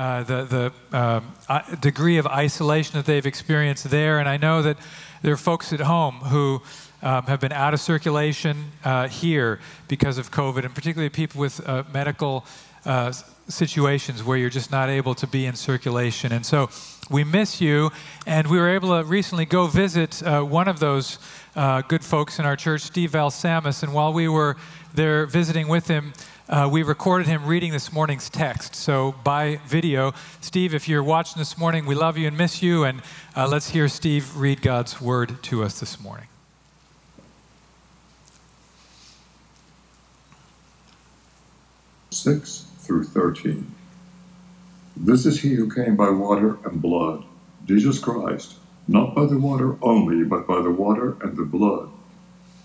uh, the, the uh, degree of isolation that they've experienced there. And I know that there are folks at home who um, have been out of circulation uh, here because of COVID, and particularly people with uh, medical uh, situations where you're just not able to be in circulation. And so we miss you, and we were able to recently go visit one of those good folks in our church, Steve Valsamus, and while we were there visiting with him, uh, we recorded him reading this morning's text. So, by video, Steve, if you're watching this morning, we love you and miss you. And uh, let's hear Steve read God's word to us this morning. 6 through 13. This is he who came by water and blood, Jesus Christ, not by the water only, but by the water and the blood.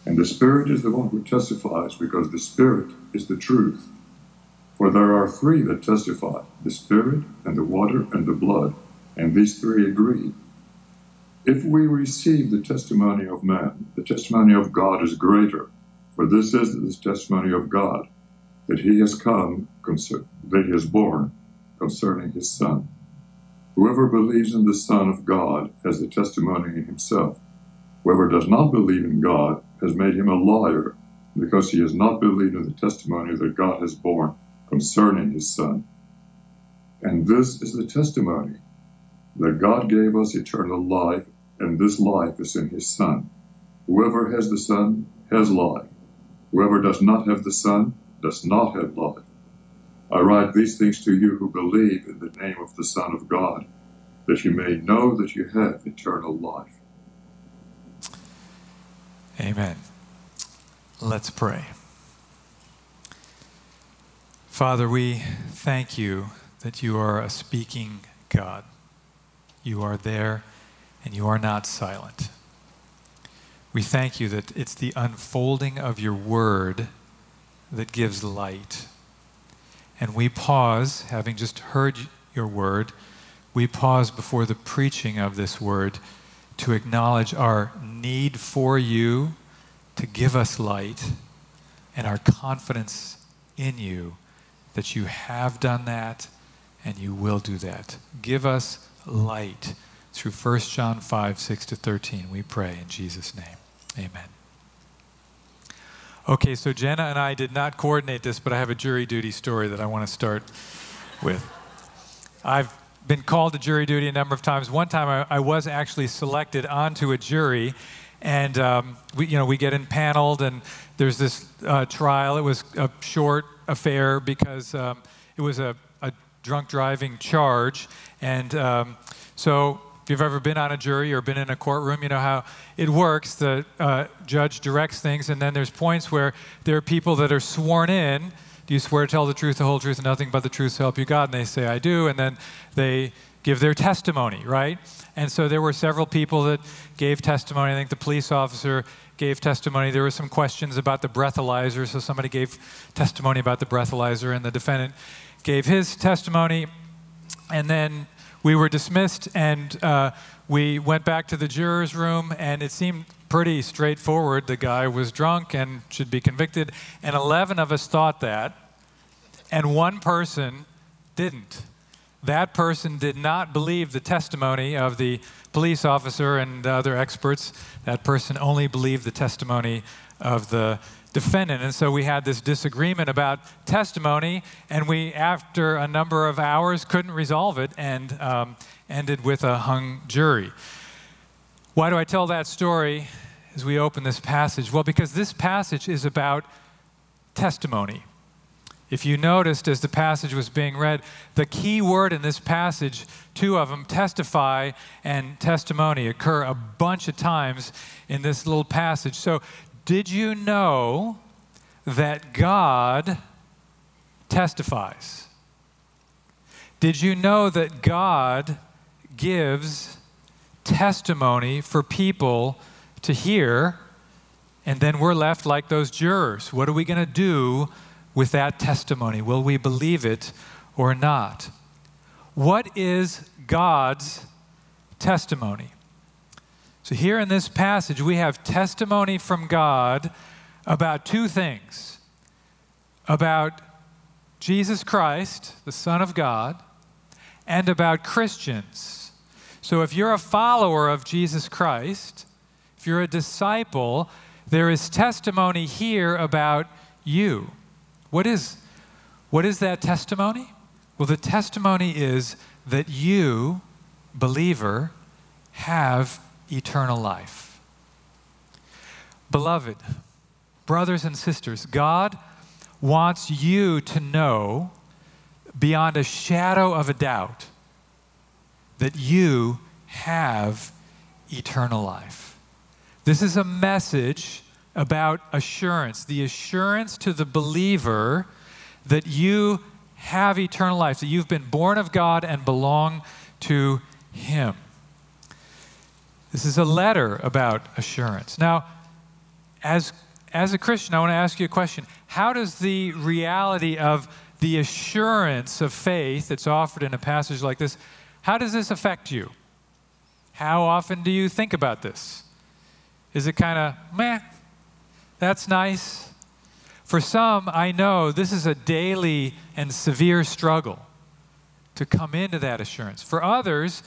And the Spirit is the one who testifies, because the Spirit is the truth. For there are three that testify the Spirit, and the water, and the blood, and these three agree. If we receive the testimony of man, the testimony of God is greater, for this is the testimony of God that he has come, that he has born concerning his Son. Whoever believes in the Son of God has the testimony in himself. Whoever does not believe in God has made him a liar, because he has not believed in the testimony that God has borne concerning his Son. And this is the testimony that God gave us eternal life, and this life is in his Son. Whoever has the Son has life. Whoever does not have the Son does not have life. I write these things to you who believe in the name of the Son of God, that you may know that you have eternal life. Amen. Let's pray. Father, we thank you that you are a speaking God. You are there and you are not silent. We thank you that it's the unfolding of your word that gives light. And we pause, having just heard your word, we pause before the preaching of this word to acknowledge our need for you to give us light and our confidence in you that you have done that and you will do that. Give us light through 1 John 5, 6 to 13. We pray in Jesus' name. Amen. Okay, so Jenna and I did not coordinate this, but I have a jury duty story that I want to start with. I've been called to jury duty a number of times. One time I, I was actually selected onto a jury, and um, we, you know, we get impaneled, and there's this uh, trial. It was a short affair because um, it was a, a, drunk driving charge, and um, so if you've ever been on a jury or been in a courtroom, you know how it works. The uh, judge directs things, and then there's points where there are people that are sworn in. Do you swear to tell the truth, the whole truth, and nothing but the truth to help you God? And they say, I do. And then they give their testimony, right? And so there were several people that gave testimony. I think the police officer gave testimony. There were some questions about the breathalyzer, so somebody gave testimony about the breathalyzer, and the defendant gave his testimony. And then we were dismissed and uh, we went back to the jurors' room, and it seemed pretty straightforward. The guy was drunk and should be convicted. And 11 of us thought that, and one person didn't. That person did not believe the testimony of the police officer and other experts. That person only believed the testimony of the defendant. And so we had this disagreement about testimony, and we, after a number of hours, couldn't resolve it and um, ended with a hung jury. Why do I tell that story as we open this passage? Well, because this passage is about testimony. If you noticed as the passage was being read, the key word in this passage, two of them, testify and testimony, occur a bunch of times in this little passage. So did you know that God testifies? Did you know that God gives testimony for people to hear? And then we're left like those jurors. What are we going to do with that testimony? Will we believe it or not? What is God's testimony? So, here in this passage, we have testimony from God about two things about Jesus Christ, the Son of God, and about Christians. So if you're a follower of Jesus Christ, if you're a disciple, there is testimony here about you. What is, what is that testimony? Well, the testimony is that you, believer, have eternal life. Beloved, brothers and sisters, God wants you to know beyond a shadow of a doubt that you have eternal life. This is a message about assurance, the assurance to the believer that you have eternal life, that you've been born of God and belong to Him. This is a letter about assurance. Now, as, as a Christian, I want to ask you a question. How does the reality of the assurance of faith that's offered in a passage like this, how does this affect you? How often do you think about this? Is it kind of, meh, that's nice? For some, I know this is a daily and severe struggle to come into that assurance. For others,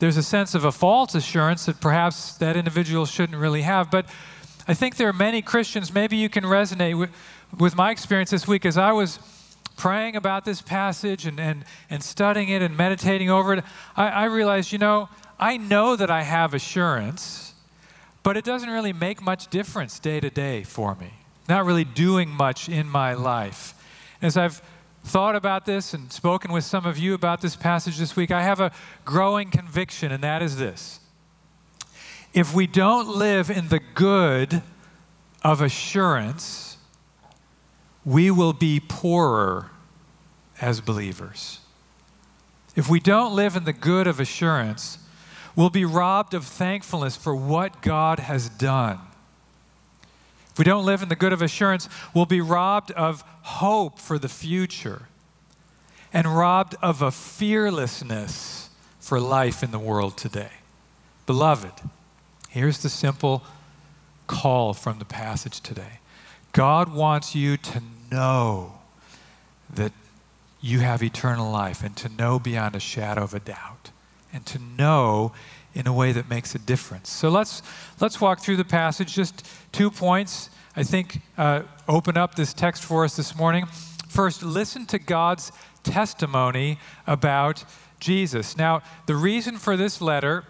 there's a sense of a false assurance that perhaps that individual shouldn't really have. But I think there are many Christians, maybe you can resonate with, with my experience this week as I was praying about this passage and, and, and studying it and meditating over it. I, I realized, you know, I know that I have assurance, but it doesn't really make much difference day to day for me not really doing much in my life. As I've thought about this and spoken with some of you about this passage this week, I have a growing conviction, and that is this. If we don't live in the good of assurance, we will be poorer as believers. If we don't live in the good of assurance, we'll be robbed of thankfulness for what God has done. If we don't live in the good of assurance, we'll be robbed of hope for the future and robbed of a fearlessness for life in the world today. Beloved, here's the simple call from the passage today God wants you to know that you have eternal life and to know beyond a shadow of a doubt and to know in a way that makes a difference. So let's, let's walk through the passage. Just two points, I think, uh, open up this text for us this morning. First, listen to God's testimony about Jesus. Now, the reason for this letter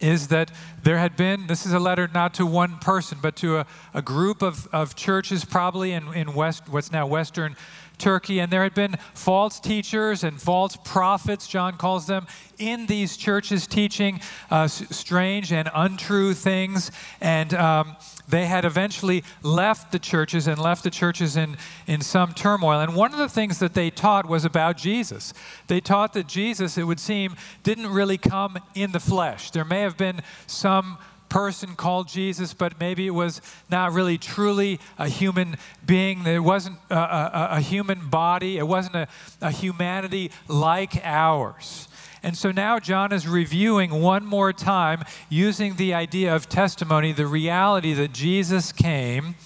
is that there had been, this is a letter not to one person, but to a, a group of, of churches, probably in, in West, what's now Western Turkey, and there had been false teachers and false prophets, John calls them, in these churches teaching uh, strange and untrue things. And um, they had eventually left the churches and left the churches in, in some turmoil. And one of the things that they taught was about Jesus. They taught that Jesus, it would seem, didn't really come in the flesh. There may have been some person called Jesus, but maybe it was not really truly a human being. It wasn't a, a, a human body, it wasn't a, a humanity like ours. And so now John is reviewing one more time using the idea of testimony, the reality that Jesus came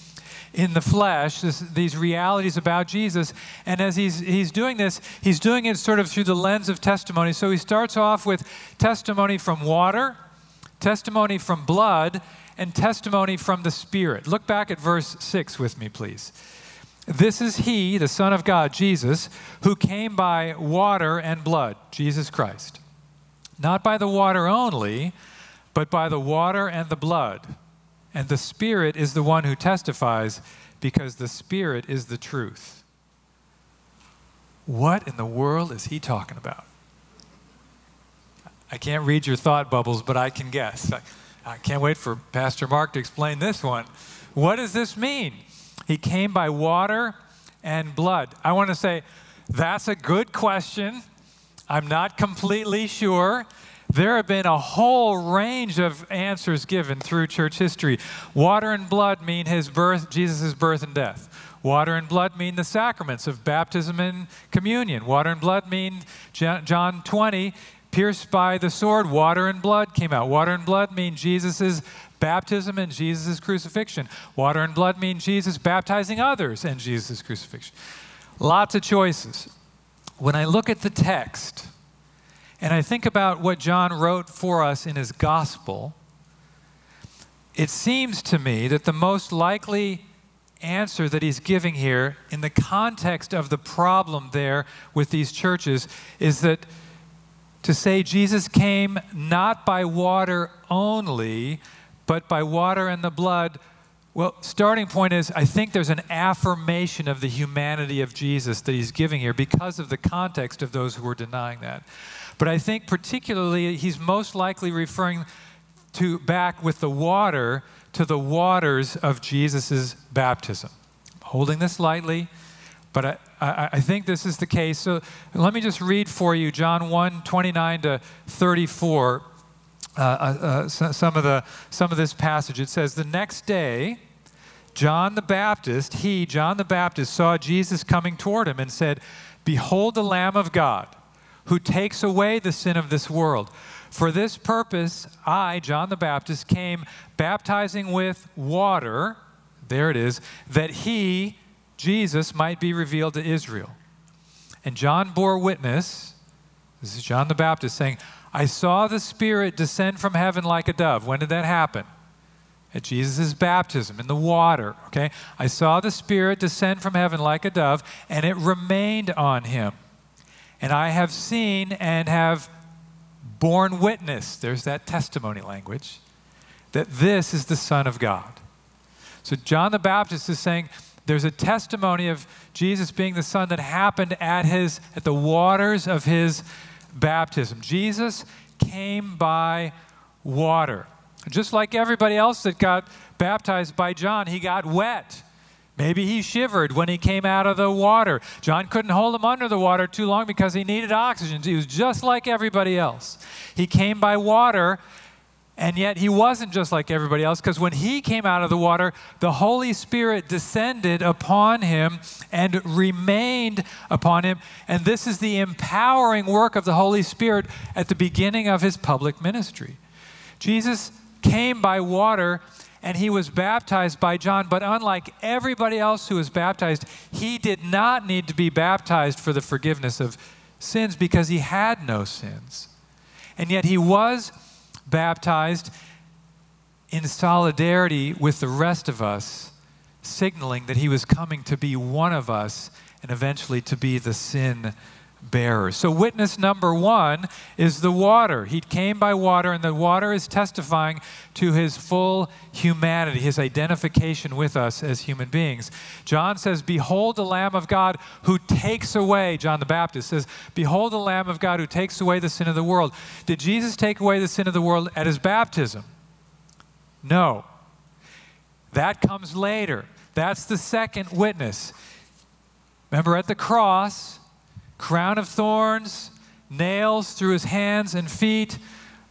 in the flesh, this, these realities about Jesus. And as he's, he's doing this, he's doing it sort of through the lens of testimony. So he starts off with testimony from water, testimony from blood, and testimony from the Spirit. Look back at verse 6 with me, please. This is He, the Son of God, Jesus, who came by water and blood, Jesus Christ. Not by the water only, but by the water and the blood. And the Spirit is the one who testifies, because the Spirit is the truth. What in the world is he talking about? I can't read your thought bubbles, but I can guess. I, I can't wait for Pastor Mark to explain this one. What does this mean? He came by water and blood. I want to say, that's a good question. I'm not completely sure. There have been a whole range of answers given through church history. Water and blood mean his birth, Jesus' birth and death. Water and blood mean the sacraments of baptism and communion. Water and blood mean John 20, pierced by the sword, water and blood came out. Water and blood mean Jesus' baptism and Jesus' crucifixion. Water and blood mean Jesus baptizing others and Jesus' crucifixion. Lots of choices. When I look at the text, and I think about what John wrote for us in his gospel, it seems to me that the most likely answer that he's giving here in the context of the problem there with these churches is that to say Jesus came not by water only, but by water and the blood. Well, starting point is I think there's an affirmation of the humanity of Jesus that he's giving here because of the context of those who are denying that. But I think particularly he's most likely referring to back with the water to the waters of Jesus' baptism. Holding this lightly, but I, I, I, think this is the case. So let me just read for you John 1 29 to 34. Uh, uh, uh, some, of the, some of this passage. It says, The next day, John the Baptist, he, John the Baptist, saw Jesus coming toward him and said, Behold the Lamb of God who takes away the sin of this world. For this purpose, I, John the Baptist, came baptizing with water, there it is, that he, Jesus, might be revealed to Israel. And John bore witness, this is John the Baptist saying, I saw the Spirit descend from heaven like a dove. When did that happen? At Jesus' baptism in the water, okay? I saw the Spirit descend from heaven like a dove, and it remained on him. And I have seen and have borne witness, there's that testimony language, that this is the Son of God. So John the Baptist is saying there's a testimony of Jesus being the Son that happened at his at the waters of his baptism. Jesus came by water. Just like everybody else that got baptized by John, he got wet. Maybe he shivered when he came out of the water. John couldn't hold him under the water too long because he needed oxygen. He was just like everybody else. He came by water, and yet he wasn't just like everybody else because when he came out of the water, the Holy Spirit descended upon him and remained upon him. And this is the empowering work of the Holy Spirit at the beginning of his public ministry. Jesus came by water and he was baptized by John. But unlike everybody else who was baptized, he did not need to be baptized for the forgiveness of sins because he had no sins. And yet he was baptized in solidarity with the rest of us, signaling that he was coming to be one of us and eventually to be the sin bearers. So, witness number one is the water. He came by water, and the water is testifying to his full humanity, his identification with us as human beings. John says, Behold the Lamb of God who takes away, John the Baptist says, Behold the Lamb of God who takes away the sin of the world. Did Jesus take away the sin of the world at his baptism? No. That comes later. That's the second witness. Remember, at the cross, crown of thorns, nails through his hands and feet,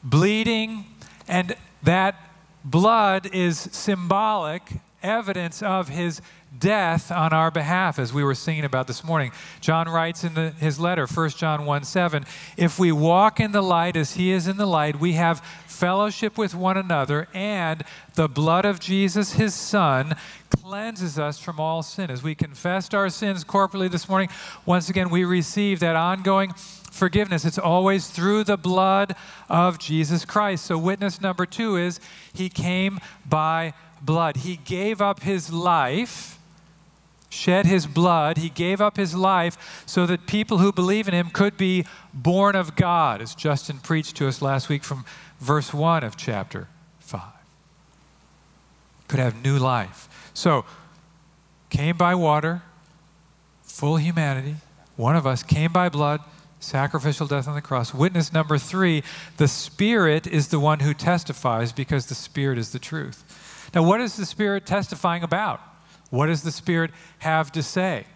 bleeding, and that blood is symbolic evidence of his death on our behalf, as we were singing about this morning. John writes in the, his letter, 1 John 1 7, if we walk in the light as he is in the light, we have fellowship with one another, and the blood of Jesus, his son, cleanses us from all sin. As we confessed our sins corporately this morning, once again, we receive that ongoing forgiveness. It's always through the blood of Jesus Christ. So, witness number two is he came by blood. He gave up his life, shed his blood. He gave up his life so that people who believe in him could be born of God, as Justin preached to us last week from verse 1 of chapter 5. Could have new life. So, came by water, full humanity. One of us came by blood, sacrificial death on the cross. Witness number three the Spirit is the one who testifies because the Spirit is the truth. Now, what is the Spirit testifying about? What does the Spirit have to say?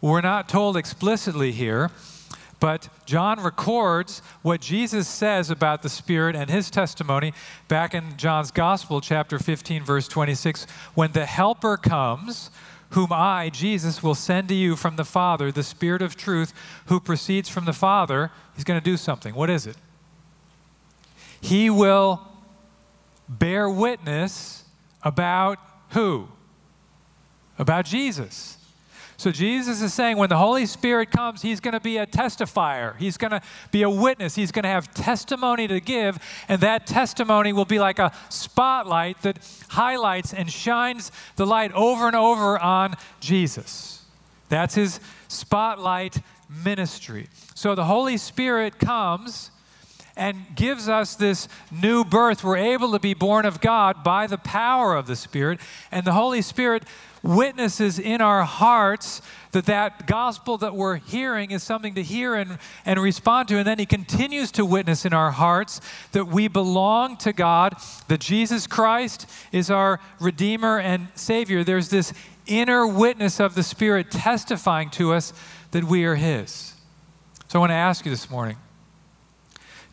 we're not told explicitly here, but John records what Jesus says about the Spirit and his testimony back in John's Gospel, chapter 15, verse 26. When the Helper comes, whom I, Jesus, will send to you from the Father, the Spirit of truth, who proceeds from the Father, he's going to do something. What is it? He will bear witness about who? About Jesus. So Jesus is saying when the Holy Spirit comes, he's going to be a testifier. He's going to be a witness. He's going to have testimony to give, and that testimony will be like a spotlight that highlights and shines the light over and over on Jesus. That's his spotlight ministry. So the Holy Spirit comes and gives us this new birth. We're able to be born of God by the power of the Spirit, and the Holy Spirit witnesses in our hearts that that gospel that we're hearing is something to hear and, and respond to. And then he continues to witness in our hearts that we belong to God, that Jesus Christ is our Redeemer and Savior. There's this inner witness of the Spirit testifying to us that we are his. So I want to ask you this morning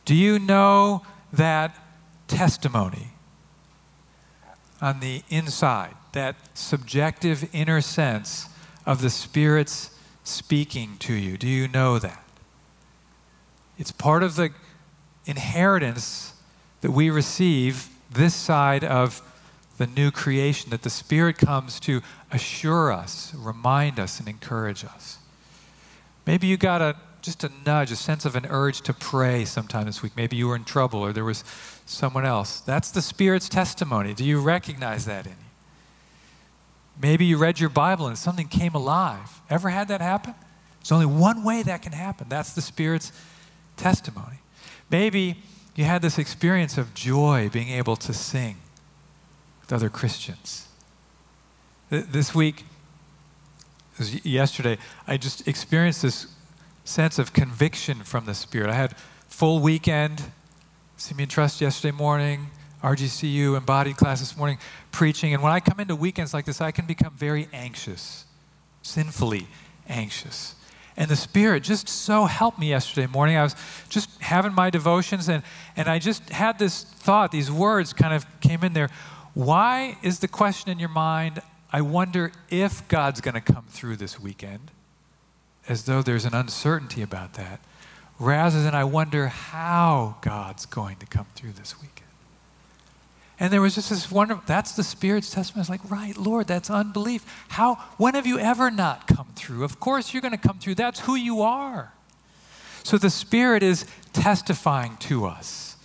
do you know that testimony on the inside, that subjective inner sense of the Spirit's speaking to you? Do you know that? It's part of the inheritance that we receive this side of the new creation, that the Spirit comes to assure us, remind us, and encourage us. Maybe you got a just a nudge, a sense of an urge to pray sometime this week. Maybe you were in trouble or there was someone else. That's the Spirit's testimony. Do you recognize that in you? Maybe you read your Bible and something came alive. Ever had that happen? There's only one way that can happen. That's the Spirit's testimony. Maybe you had this experience of joy being able to sing with other Christians. This week, yesterday, I just experienced this sense of conviction from the Spirit. I had full weekend, Simeon Trust yesterday morning, RGCU embodied class this morning, preaching. And when I come into weekends like this, I can become very anxious, sinfully anxious. And the Spirit just so helped me yesterday morning. I was just having my devotions, and, and I just had this thought, these words kind of came in there. Why is the question in your mind, I wonder if God's going to come through this weekend? As though there's an uncertainty about that, rather than I wonder how God's going to come through this weekend. And there was just this wonderful, that's the Spirit's testimony. It's like, right, Lord, that's unbelief. How, when have you ever not come through? Of course you're going to come through. That's who you are. So the Spirit is testifying to us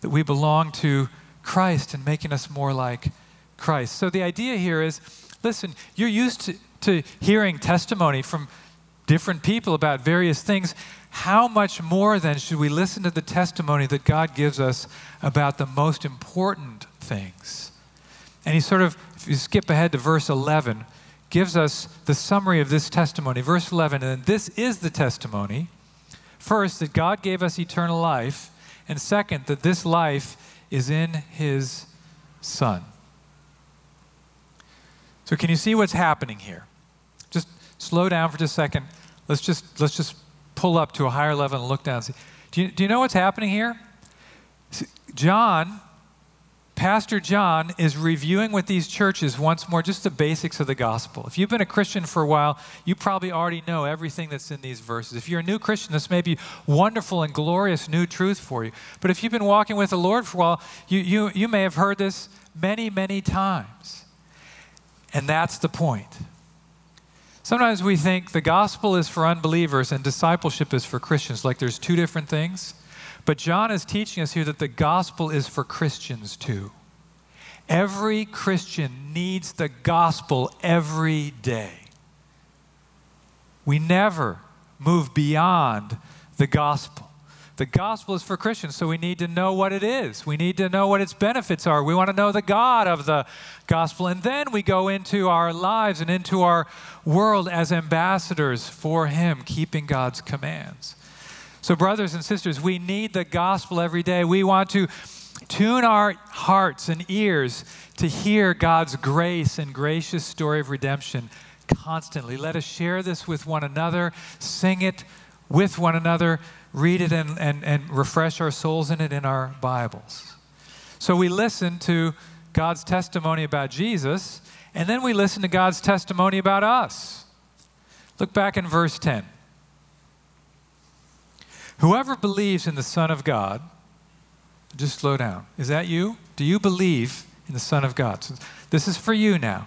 that we belong to Christ and making us more like Christ. So the idea here is listen, you're used to, to hearing testimony from different people about various things, how much more then should we listen to the testimony that God gives us about the most important things? And he sort of, if you skip ahead to verse 11, gives us the summary of this testimony. Verse 11, and this is the testimony first, that God gave us eternal life, and second, that this life is in his Son. So, can you see what's happening here? Slow down for just a second. Let's just, let's just pull up to a higher level and look down see. Do you, do you know what's happening here? John, Pastor John, is reviewing with these churches once more just the basics of the gospel. If you've been a Christian for a while, you probably already know everything that's in these verses. If you're a new Christian, this may be wonderful and glorious new truth for you. But if you've been walking with the Lord for a while, you, you, you may have heard this many, many times. And that's the point. Sometimes we think the gospel is for unbelievers and discipleship is for Christians, like there's two different things. But John is teaching us here that the gospel is for Christians too. Every Christian needs the gospel every day. We never move beyond the gospel. The gospel is for Christians, so we need to know what it is. We need to know what its benefits are. We want to know the God of the gospel. And then we go into our lives and into our world as ambassadors for Him, keeping God's commands. So, brothers and sisters, we need the gospel every day. We want to tune our hearts and ears to hear God's grace and gracious story of redemption constantly. Let us share this with one another, sing it with one another read it and, and, and refresh our souls in it in our Bibles. So we listen to God's testimony about Jesus, and then we listen to God's testimony about us. Look back in verse 10. Whoever believes in the Son of God, just slow down. Is that you? Do you believe in the Son of God. So this is for you now.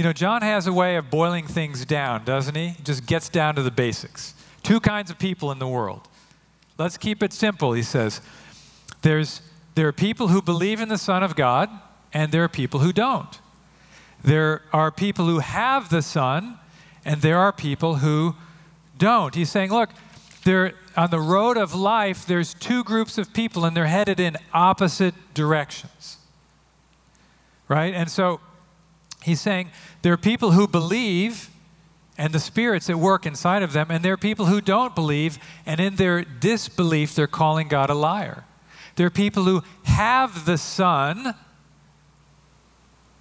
You know, John has a way of boiling things down, doesn't he? Just gets down to the basics. Two kinds of people in the world. Let's keep it simple, he says. There's, there are people who believe in the Son of God, and there are people who don't. There are people who have the Son, and there are people who don't. He's saying, look, there, on the road of life, there's two groups of people, and they're headed in opposite directions. Right? And so he's saying there are people who believe and the spirits at work inside of them, and there are people who don't believe, and in their disbelief, they're calling God a liar. There are people who have the Son,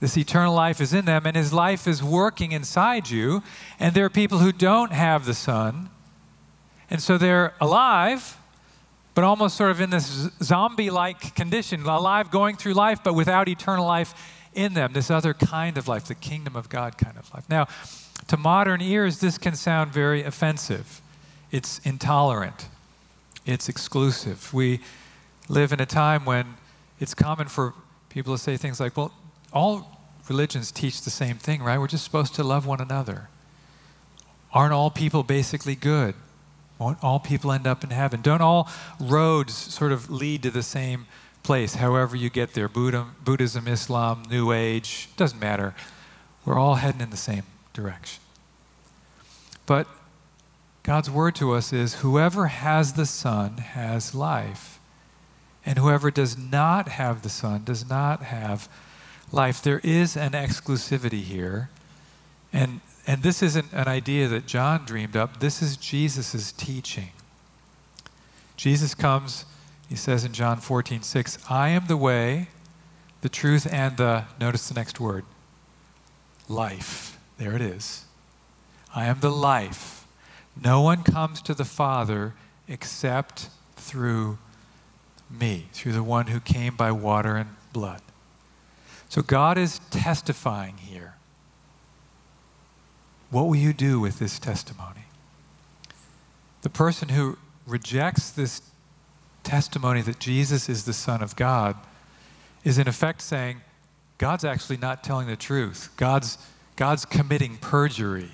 this eternal life is in them, and His life is working inside you, and there are people who don't have the Son, and so they're alive, but almost sort of in this zombie like condition, alive going through life, but without eternal life in them, this other kind of life, the kingdom of God kind of life. Now, to modern ears, this can sound very offensive. It's intolerant, it's exclusive. We live in a time when it's common for people to say things like, well, all religions teach the same thing, right? We're just supposed to love one another. Aren't all people basically good? Won't all people end up in heaven? Don't all roads sort of lead to the same place, however you get there Buddhism, Buddhism, Islam, New Age, doesn't matter. We're all heading in the same direction. But God's word to us is whoever has the Son has life, and whoever does not have the Son does not have life. There is an exclusivity here, and, and this isn't an idea that John dreamed up, this is Jesus' teaching. Jesus comes he says in John 14, 6, I am the way, the truth, and the, notice the next word, life. There it is. I am the life. No one comes to the Father except through me, through the one who came by water and blood. So God is testifying here. What will you do with this testimony? The person who rejects this testimony that Jesus is the Son of God is in effect saying, God's actually not telling the truth. God's, God's committing perjury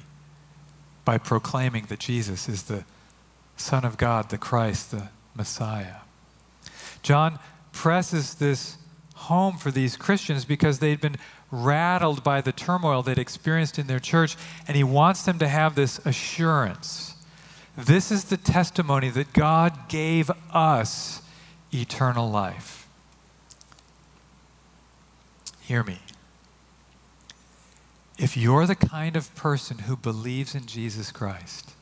by proclaiming that Jesus is the Son of God, the Christ, the Messiah. John presses this home for these Christians because they'd been rattled by the turmoil they'd experienced in their church, and he wants them to have this assurance this is the testimony that God gave us eternal life. Hear me. If you're the kind of person who believes in Jesus Christ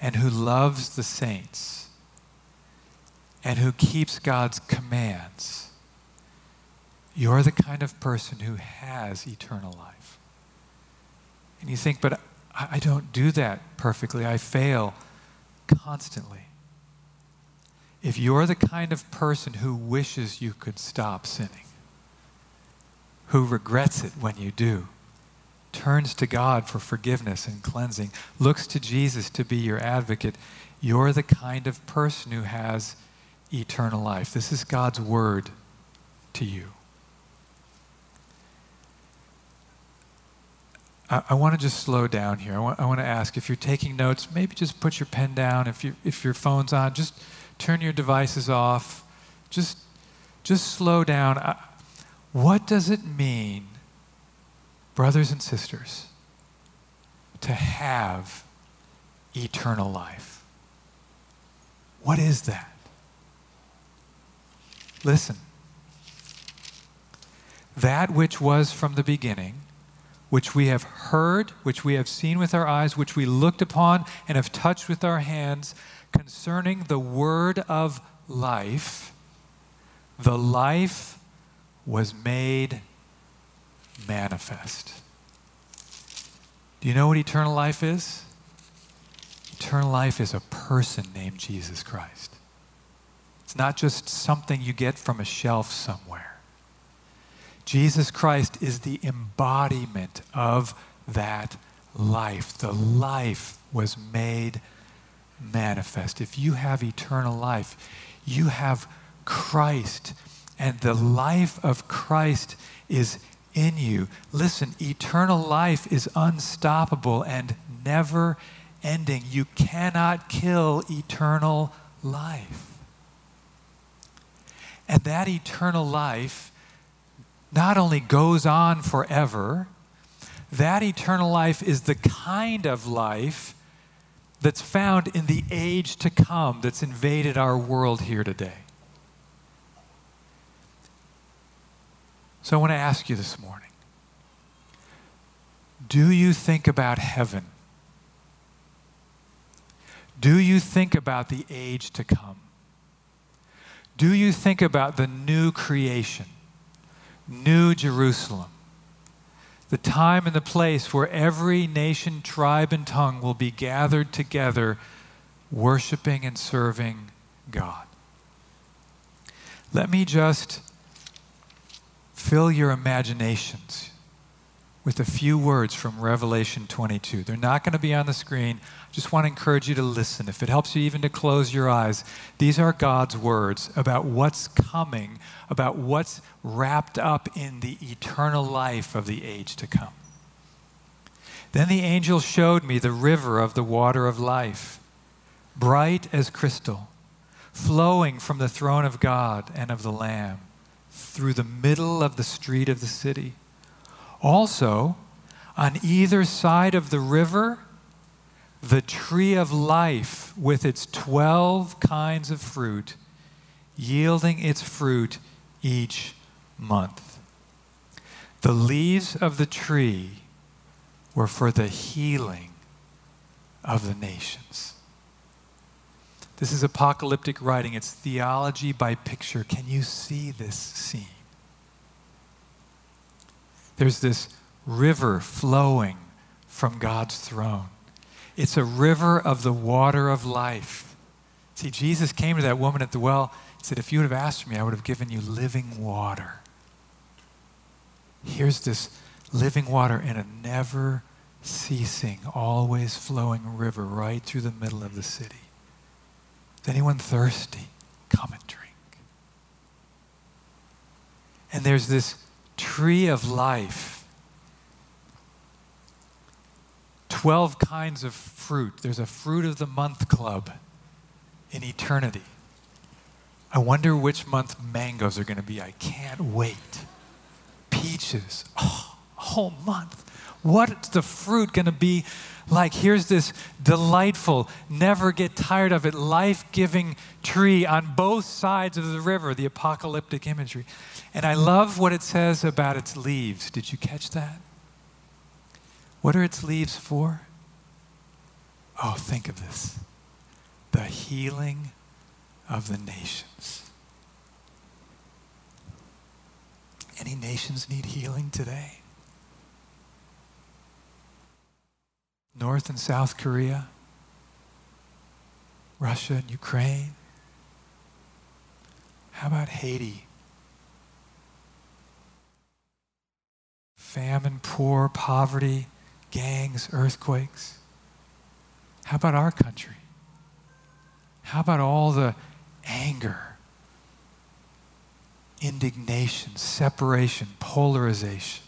and who loves the saints and who keeps God's commands, you're the kind of person who has eternal life. And you think, but I, don't do that perfectly. I fail constantly. If you're the kind of person who wishes you could stop sinning, who regrets it when you do, turns to God for forgiveness and cleansing, looks to Jesus to be your advocate, you're the kind of person who has eternal life. This is God's word to you. I, I want to just slow down here. I want, I want to ask if you're taking notes, maybe just put your pen down. If, you, if your phone's on, just turn your devices off. Just, just slow down. I, what does it mean, brothers and sisters, to have eternal life? What is that? Listen. That which was from the beginning which we have heard, which we have seen with our eyes, which we looked upon and have touched with our hands, concerning the word of life. The life was made manifest. Do you know what eternal life is? Eternal life is a person named Jesus Christ. It's not just something you get from a shelf somewhere. Jesus Christ is the embodiment of that life. The life was made manifest. If you have eternal life, you have Christ, and the life of Christ is in you. Listen, eternal life is unstoppable and never ending. You cannot kill eternal life. And that eternal life not only goes on forever, that eternal life is the kind of life that's found in the age to come that's invaded our world here today. So I want to ask you this morning do you think about heaven? Do you think about the age to come? Do you think about the new creation, new Jerusalem, the time and the place where every nation, tribe, and tongue will be gathered together, worshiping and serving God? Let me just fill your imaginations with a few words from Revelation 22. They're not going to be on the screen. I just want to encourage you to listen. If it helps you even to close your eyes, these are God's words about what's coming, about what's wrapped up in the eternal life of the age to come. Then the angel showed me the river of the water of life, bright as crystal, flowing from the throne of God and of the Lamb through the middle of the street of the city. Also, on either side of the river, the tree of life with its 12 kinds of fruit, yielding its fruit each month. The leaves of the tree were for the healing of the nations. This is apocalyptic writing. It's theology by picture. Can you see this scene? There's this river flowing from God's throne. It's a river of the water of life. See, Jesus came to that woman at the well. He said, If you would have asked me, I would have given you living water. Here's this living water in a never ceasing, always flowing river right through the middle of the city. Is anyone thirsty? Come and drink. And there's this tree of life. 12 kinds of fruit. There's a fruit of the month club in eternity. I wonder which month mangoes are going to be. I can't wait. Peaches. Oh, a whole month. What's the fruit going to be like? Here's this delightful, never get tired of it, life giving tree on both sides of the river, the apocalyptic imagery. And I love what it says about its leaves. Did you catch that? What are its leaves for? Oh, think of this the healing of the nations. Any nations need healing today? North and South Korea, Russia and Ukraine. How about Haiti? famine, poor, poverty, gangs, earthquakes. How about our country? How about all the anger, indignation, separation, polarization?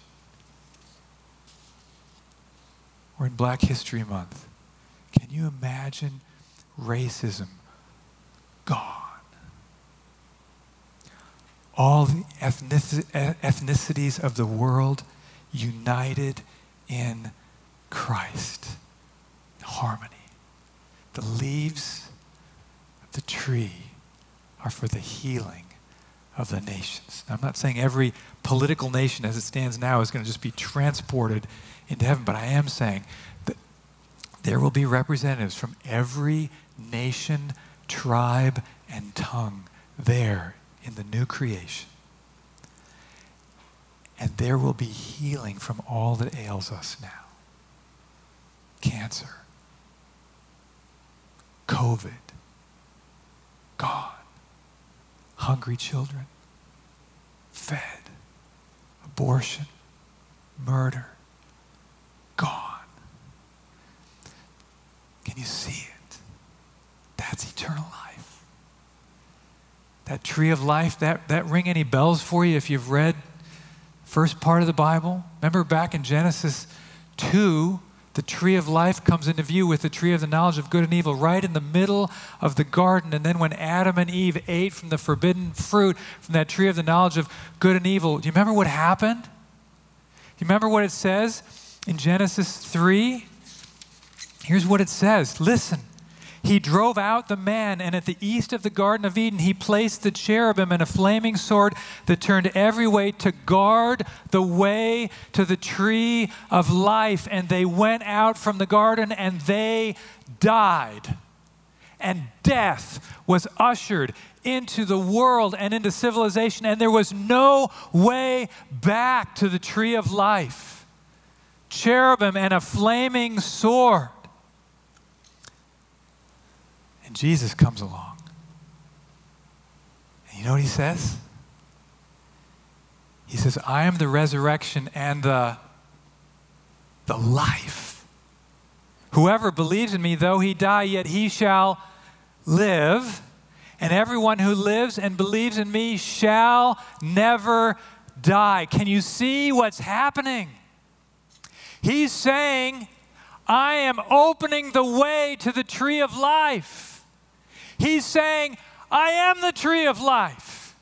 We're in Black History Month. Can you imagine racism gone? All the ethnicities of the world united in Christ. Harmony. The leaves of the tree are for the healing of the nations. Now, I'm not saying every political nation as it stands now is going to just be transported into heaven, but I am saying that there will be representatives from every nation, tribe, and tongue there in the new creation. and there will be healing from all that ails us now cancer, COVID, gone, hungry children, fed, abortion, murder, gone. Can you see it? That's eternal life. That tree of life, that, that ring any bells for you if you've read first part of the Bible? Remember back in Genesis 2, the tree of life comes into view with the tree of the knowledge of good and evil right in the middle of the garden. And then when Adam and Eve ate from the forbidden fruit from that tree of the knowledge of good and evil, do you remember what happened? Do you remember what it says in Genesis 3? Here's what it says Listen. He drove out the man, and at the east of the Garden of Eden, he placed the cherubim and a flaming sword that turned every way to guard the way to the tree of life. And they went out from the garden and they died. And death was ushered into the world and into civilization, and there was no way back to the tree of life. Cherubim and a flaming sword. And Jesus comes along. And you know what he says? He says, I am the resurrection and the, the life. Whoever believes in me, though he die, yet he shall live. And everyone who lives and believes in me shall never die. Can you see what's happening? He's saying, I am opening the way to the tree of life. He's saying, I am the tree of life.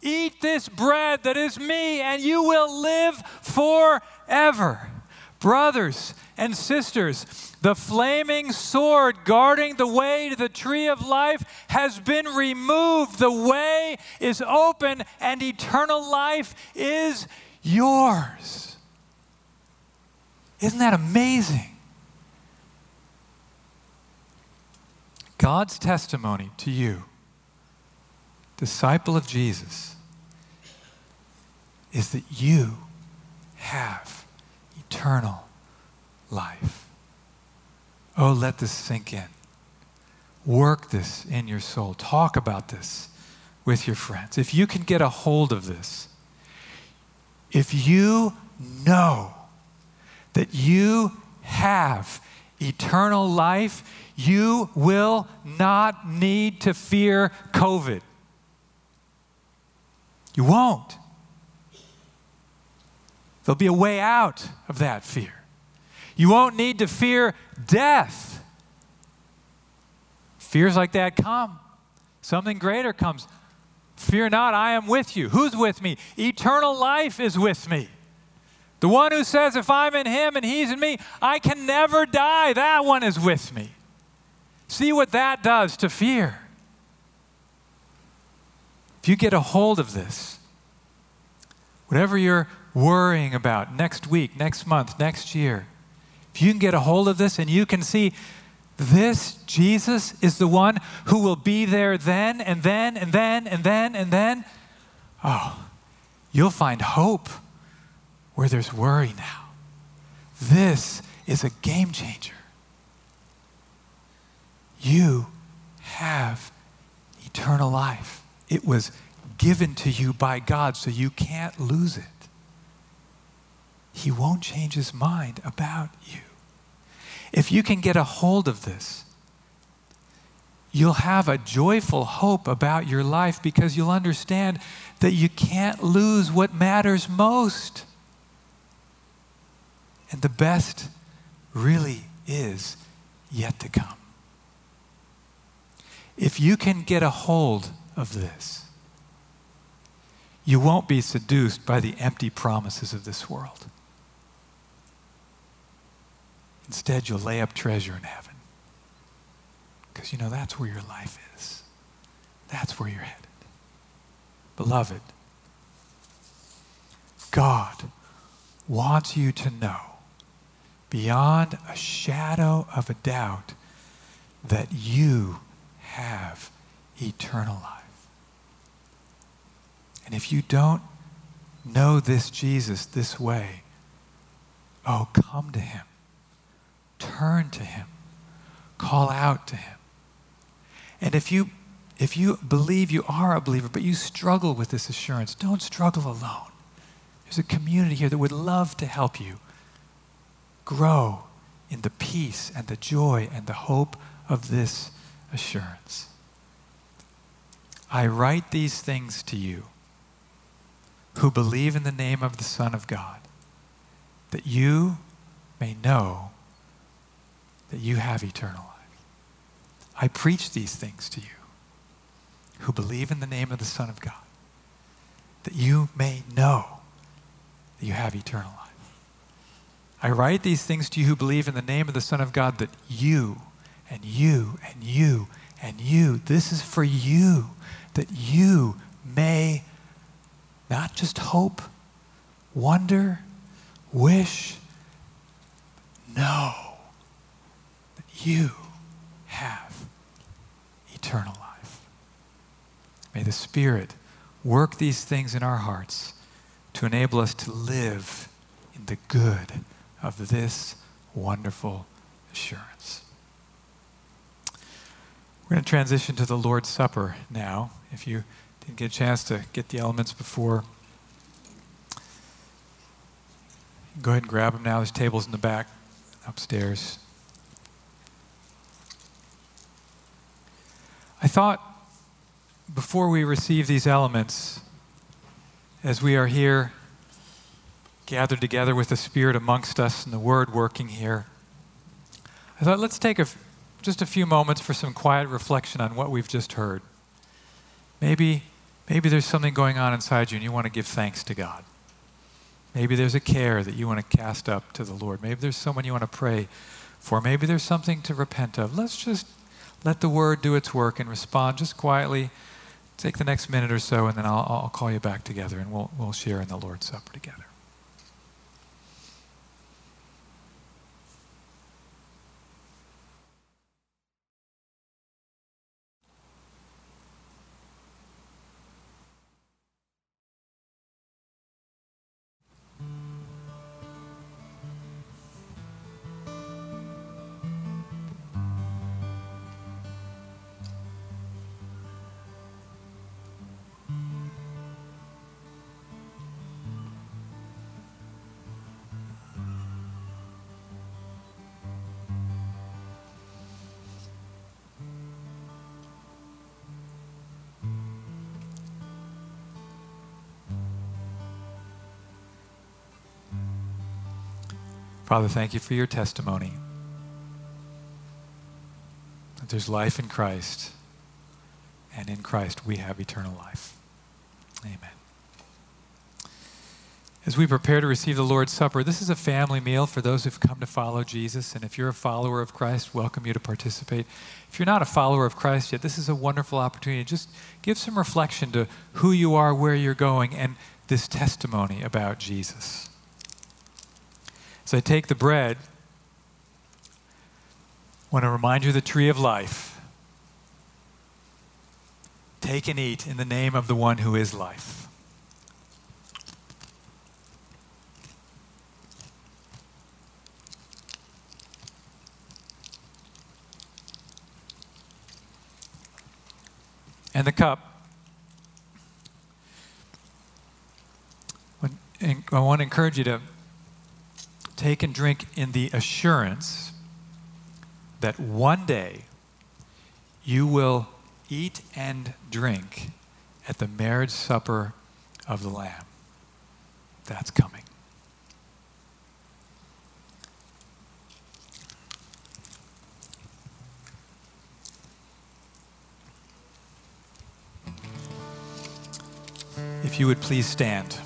Eat this bread that is me, and you will live forever. Brothers and sisters, the flaming sword guarding the way to the tree of life has been removed. The way is open, and eternal life is yours. Isn't that amazing? God's testimony to you, disciple of Jesus, is that you have eternal life. Oh, let this sink in. Work this in your soul. Talk about this with your friends. If you can get a hold of this, if you know that you have eternal life, you will not need to fear COVID. You won't. There'll be a way out of that fear. You won't need to fear death. Fears like that come. Something greater comes. Fear not, I am with you. Who's with me? Eternal life is with me. The one who says, if I'm in him and he's in me, I can never die, that one is with me. See what that does to fear. If you get a hold of this, whatever you're worrying about next week, next month, next year, if you can get a hold of this and you can see this Jesus is the one who will be there then and then and then and then and then, oh, you'll find hope where there's worry now. This is a game changer. You have eternal life. It was given to you by God, so you can't lose it. He won't change his mind about you. If you can get a hold of this, you'll have a joyful hope about your life because you'll understand that you can't lose what matters most. And the best really is yet to come. If you can get a hold of this, you won't be seduced by the empty promises of this world. Instead, you'll lay up treasure in heaven. Because you know that's where your life is, that's where you're headed. Beloved, God wants you to know beyond a shadow of a doubt that you have eternal life. And if you don't know this Jesus this way, oh, come to him. Turn to him. Call out to him. And if you if you believe you are a believer, but you struggle with this assurance, don't struggle alone. There's a community here that would love to help you grow in the peace and the joy and the hope of this assurance. I write these things to you who believe in the name of the Son of God, that you may know that you have eternal life. I preach these things to you who believe in the name of the Son of God, that you may know that you have eternal life. I write these things to you who believe in the name of the Son of God, that you and you and you and you, this is for you, that you may not just hope, wonder, wish, know that you have eternal life. May the Spirit work these things in our hearts to enable us to live in the good of this wonderful assurance. We're going to transition to the Lord's Supper now. If you didn't get a chance to get the elements before, go ahead and grab them now. There's tables in the back upstairs. I thought before we receive these elements, as we are here gathered together with the Spirit amongst us and the Word working here, I thought let's take a, just a few moments for some quiet reflection on what we've just heard. Maybe, maybe there's something going on inside you and you want to give thanks to God. Maybe there's a care that you want to cast up to the Lord. Maybe there's someone you want to pray for. Maybe there's something to repent of. Let's just let the Word do its work and respond just quietly. Take the next minute or so, and then I'll, I'll call you back together and we'll, we'll share in the Lord's Supper together. Father, thank you for your testimony that there's life in Christ, and in Christ we have eternal life. Amen. As we prepare to receive the Lord's Supper, this is a family meal for those who've come to follow Jesus. And if you're a follower of Christ, welcome you to participate. If you're not a follower of Christ yet, this is a wonderful opportunity. Just give some reflection to who you are, where you're going, and this testimony about Jesus. So I take the bread. I want to remind you of the tree of life. Take and eat in the name of the one who is life. And the cup. I want to encourage you to take and drink in the assurance that one day you will eat and drink at the marriage supper of the Lamb. That's coming. If you would please stand,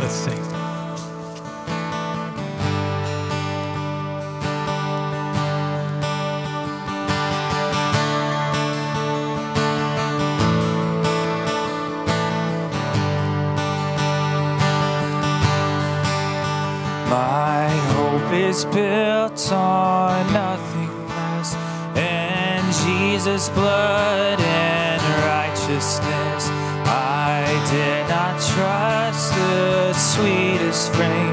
let's sing. Is built on nothing less than Jesus' blood and righteousness. I did not trust the sweetest frame,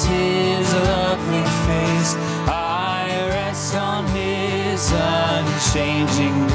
his lovely face, I rest on his unchanging.